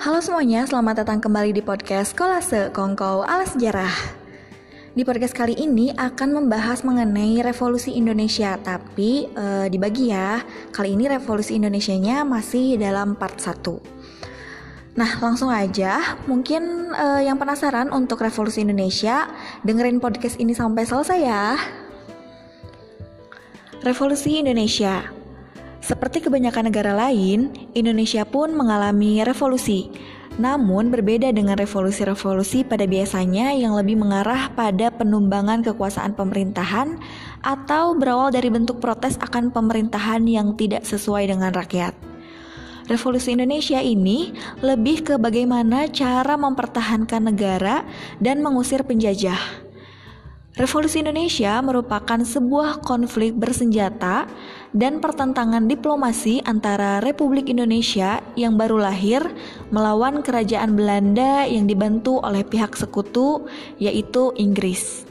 Halo semuanya, selamat datang kembali di podcast Kolase Kongkow ala Sejarah. Di podcast kali ini akan membahas mengenai revolusi Indonesia, tapi e, dibagi ya. Kali ini revolusi Indonesianya masih dalam part 1. Nah, langsung aja. Mungkin e, yang penasaran untuk revolusi Indonesia, dengerin podcast ini sampai selesai ya. Revolusi Indonesia seperti kebanyakan negara lain, Indonesia pun mengalami revolusi. Namun berbeda dengan revolusi-revolusi pada biasanya yang lebih mengarah pada penumbangan kekuasaan pemerintahan atau berawal dari bentuk protes akan pemerintahan yang tidak sesuai dengan rakyat. Revolusi Indonesia ini lebih ke bagaimana cara mempertahankan negara dan mengusir penjajah. Revolusi Indonesia merupakan sebuah konflik bersenjata dan pertentangan diplomasi antara Republik Indonesia yang baru lahir melawan kerajaan Belanda yang dibantu oleh pihak sekutu yaitu Inggris.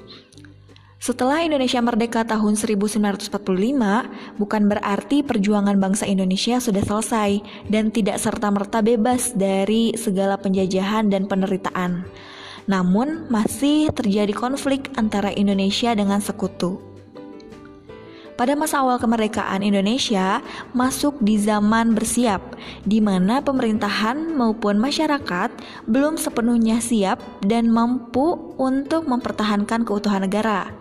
Setelah Indonesia merdeka tahun 1945, bukan berarti perjuangan bangsa Indonesia sudah selesai dan tidak serta-merta bebas dari segala penjajahan dan penderitaan namun masih terjadi konflik antara Indonesia dengan sekutu. Pada masa awal kemerdekaan Indonesia masuk di zaman bersiap, di mana pemerintahan maupun masyarakat belum sepenuhnya siap dan mampu untuk mempertahankan keutuhan negara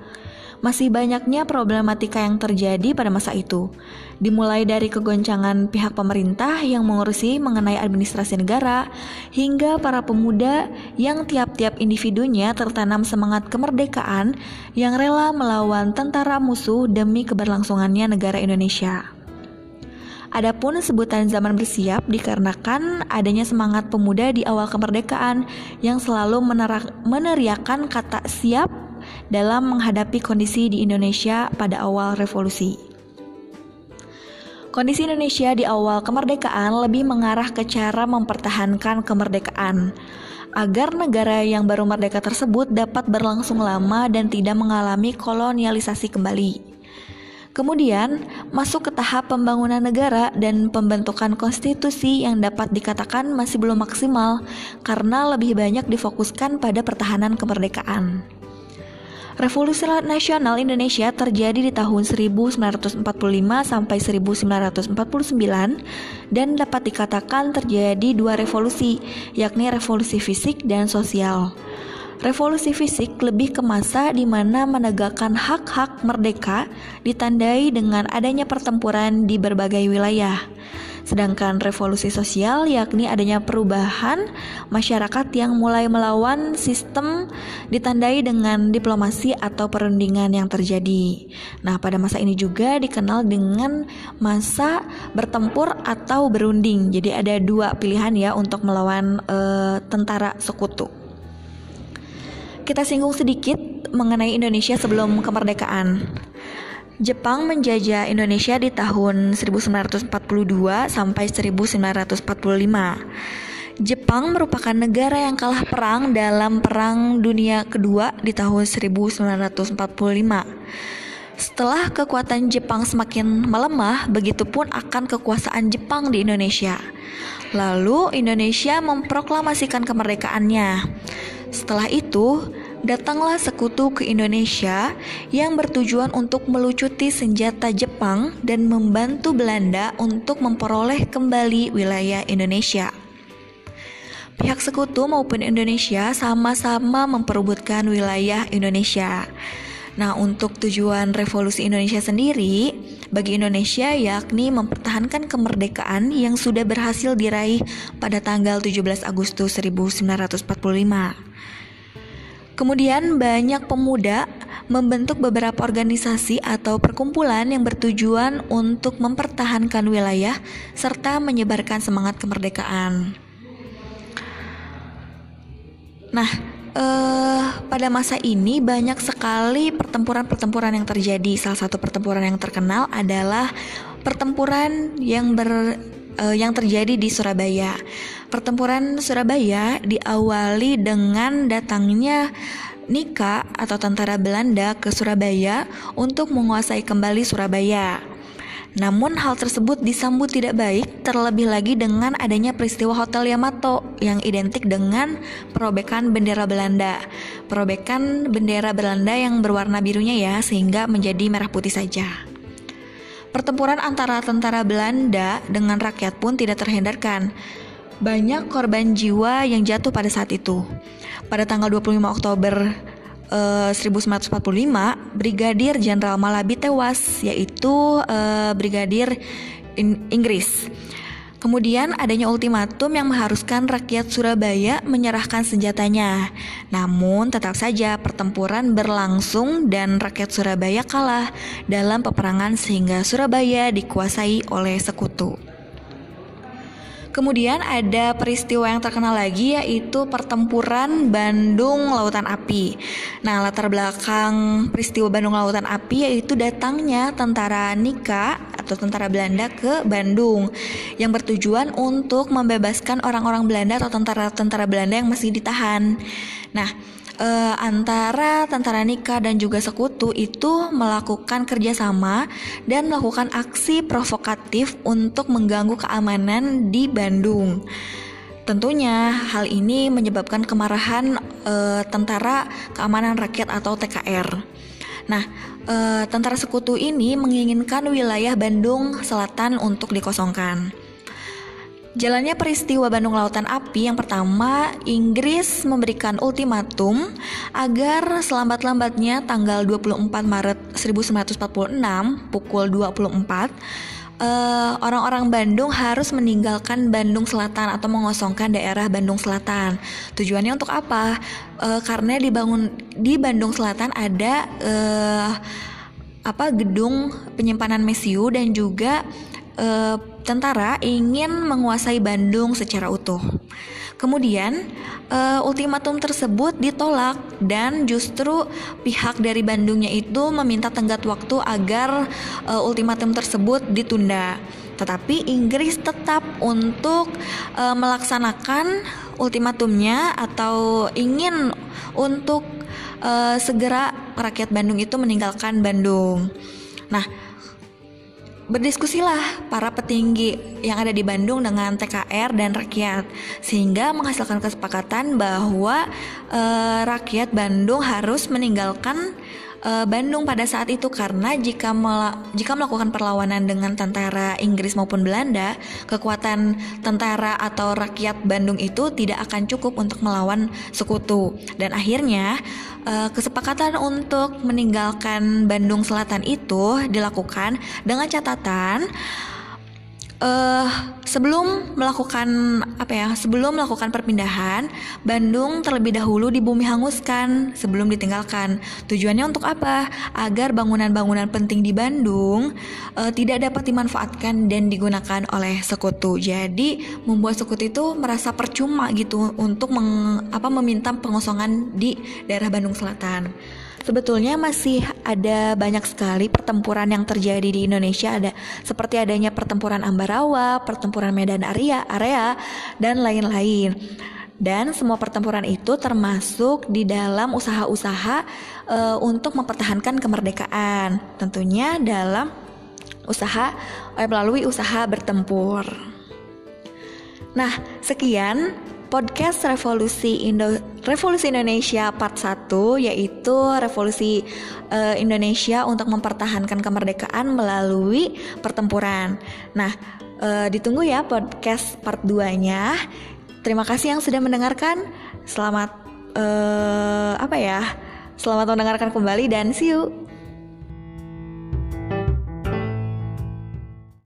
masih banyaknya problematika yang terjadi pada masa itu. Dimulai dari kegoncangan pihak pemerintah yang mengurusi mengenai administrasi negara, hingga para pemuda yang tiap-tiap individunya tertanam semangat kemerdekaan yang rela melawan tentara musuh demi keberlangsungannya negara Indonesia. Adapun sebutan zaman bersiap dikarenakan adanya semangat pemuda di awal kemerdekaan yang selalu meneriakan kata siap dalam menghadapi kondisi di Indonesia pada awal revolusi. Kondisi Indonesia di awal kemerdekaan lebih mengarah ke cara mempertahankan kemerdekaan agar negara yang baru merdeka tersebut dapat berlangsung lama dan tidak mengalami kolonialisasi kembali. Kemudian, masuk ke tahap pembangunan negara dan pembentukan konstitusi yang dapat dikatakan masih belum maksimal karena lebih banyak difokuskan pada pertahanan kemerdekaan. Revolusi Nasional Indonesia terjadi di tahun 1945 sampai 1949 dan dapat dikatakan terjadi dua revolusi, yakni revolusi fisik dan sosial. Revolusi fisik lebih ke masa di mana menegakkan hak-hak merdeka ditandai dengan adanya pertempuran di berbagai wilayah. Sedangkan revolusi sosial yakni adanya perubahan masyarakat yang mulai melawan sistem ditandai dengan diplomasi atau perundingan yang terjadi. Nah, pada masa ini juga dikenal dengan masa bertempur atau berunding. Jadi ada dua pilihan ya untuk melawan uh, tentara sekutu. Kita singgung sedikit mengenai Indonesia sebelum kemerdekaan. Jepang menjajah Indonesia di tahun 1942 sampai 1945. Jepang merupakan negara yang kalah perang dalam Perang Dunia Kedua di tahun 1945. Setelah kekuatan Jepang semakin melemah, begitupun akan kekuasaan Jepang di Indonesia. Lalu Indonesia memproklamasikan kemerdekaannya. Setelah itu, datanglah sekutu ke Indonesia yang bertujuan untuk melucuti senjata Jepang dan membantu Belanda untuk memperoleh kembali wilayah Indonesia. Pihak sekutu maupun Indonesia sama-sama memperebutkan wilayah Indonesia. Nah, untuk tujuan revolusi Indonesia sendiri, bagi Indonesia yakni mempertahankan kemerdekaan yang sudah berhasil diraih pada tanggal 17 Agustus 1945. Kemudian banyak pemuda membentuk beberapa organisasi atau perkumpulan yang bertujuan untuk mempertahankan wilayah serta menyebarkan semangat kemerdekaan. Nah, eh, pada masa ini banyak sekali pertempuran-pertempuran yang terjadi. Salah satu pertempuran yang terkenal adalah pertempuran yang ber uh, yang terjadi di Surabaya. Pertempuran Surabaya diawali dengan datangnya Nika atau tentara Belanda ke Surabaya untuk menguasai kembali Surabaya. Namun hal tersebut disambut tidak baik terlebih lagi dengan adanya peristiwa Hotel Yamato yang identik dengan perobekan bendera Belanda. Perobekan bendera Belanda yang berwarna birunya ya sehingga menjadi merah putih saja. Pertempuran antara tentara Belanda dengan rakyat pun tidak terhindarkan. Banyak korban jiwa yang jatuh pada saat itu. Pada tanggal 25 Oktober 1945 eh, Brigadir Jenderal Malabi tewas yaitu uh, Brigadir In Inggris. Kemudian adanya ultimatum yang mengharuskan rakyat Surabaya menyerahkan senjatanya. Namun tetap saja pertempuran berlangsung dan rakyat Surabaya kalah dalam peperangan sehingga Surabaya dikuasai oleh sekutu. Kemudian ada peristiwa yang terkenal lagi yaitu pertempuran Bandung Lautan Api. Nah, latar belakang peristiwa Bandung Lautan Api yaitu datangnya tentara Nika atau tentara Belanda ke Bandung yang bertujuan untuk membebaskan orang-orang Belanda atau tentara-tentara Belanda yang masih ditahan. Nah, uh, antara tentara Nika dan juga sekutu itu melakukan kerjasama dan melakukan aksi provokatif untuk mengganggu keamanan di Bandung. Tentunya hal ini menyebabkan kemarahan uh, tentara keamanan rakyat atau TKR. Nah, uh, tentara sekutu ini menginginkan wilayah Bandung Selatan untuk dikosongkan. Jalannya peristiwa Bandung Lautan Api yang pertama, Inggris memberikan ultimatum agar selambat-lambatnya tanggal 24 Maret 1946 pukul 24 orang eh, orang-orang Bandung harus meninggalkan Bandung Selatan atau mengosongkan daerah Bandung Selatan. Tujuannya untuk apa? Uh, karena dibangun di Bandung Selatan ada uh, apa gedung penyimpanan mesiu dan juga uh, tentara ingin menguasai Bandung secara utuh. Kemudian uh, ultimatum tersebut ditolak dan justru pihak dari Bandungnya itu meminta tenggat waktu agar uh, ultimatum tersebut ditunda. Tetapi Inggris tetap untuk uh, melaksanakan ultimatumnya atau ingin untuk uh, segera rakyat Bandung itu meninggalkan Bandung. Nah, berdiskusilah para petinggi yang ada di Bandung dengan TKR dan rakyat sehingga menghasilkan kesepakatan bahwa e, rakyat Bandung harus meninggalkan uh, Bandung pada saat itu karena jika mel jika melakukan perlawanan dengan tentara Inggris maupun Belanda, kekuatan tentara atau rakyat Bandung itu tidak akan cukup untuk melawan sekutu. Dan akhirnya uh, kesepakatan untuk meninggalkan Bandung Selatan itu dilakukan dengan catatan uh, sebelum melakukan apa ya sebelum melakukan perpindahan Bandung terlebih dahulu di bumi hanguskan sebelum ditinggalkan. Tujuannya untuk apa? Agar bangunan-bangunan penting di Bandung uh, tidak dapat dimanfaatkan dan digunakan oleh sekutu. Jadi membuat sekutu itu merasa percuma gitu untuk meng, apa meminta pengosongan di daerah Bandung Selatan sebetulnya masih ada banyak sekali pertempuran yang terjadi di Indonesia ada seperti adanya pertempuran Ambarawa, pertempuran Medan Area, area dan lain-lain. Dan semua pertempuran itu termasuk di dalam usaha-usaha uh, untuk mempertahankan kemerdekaan. Tentunya dalam usaha eh, melalui usaha bertempur. Nah, sekian podcast Revolusi Indo Revolusi Indonesia part 1 yaitu revolusi uh, Indonesia untuk mempertahankan kemerdekaan melalui pertempuran. Nah, uh, ditunggu ya podcast part 2-nya. Terima kasih yang sudah mendengarkan. Selamat uh, apa ya? Selamat mendengarkan kembali dan see you.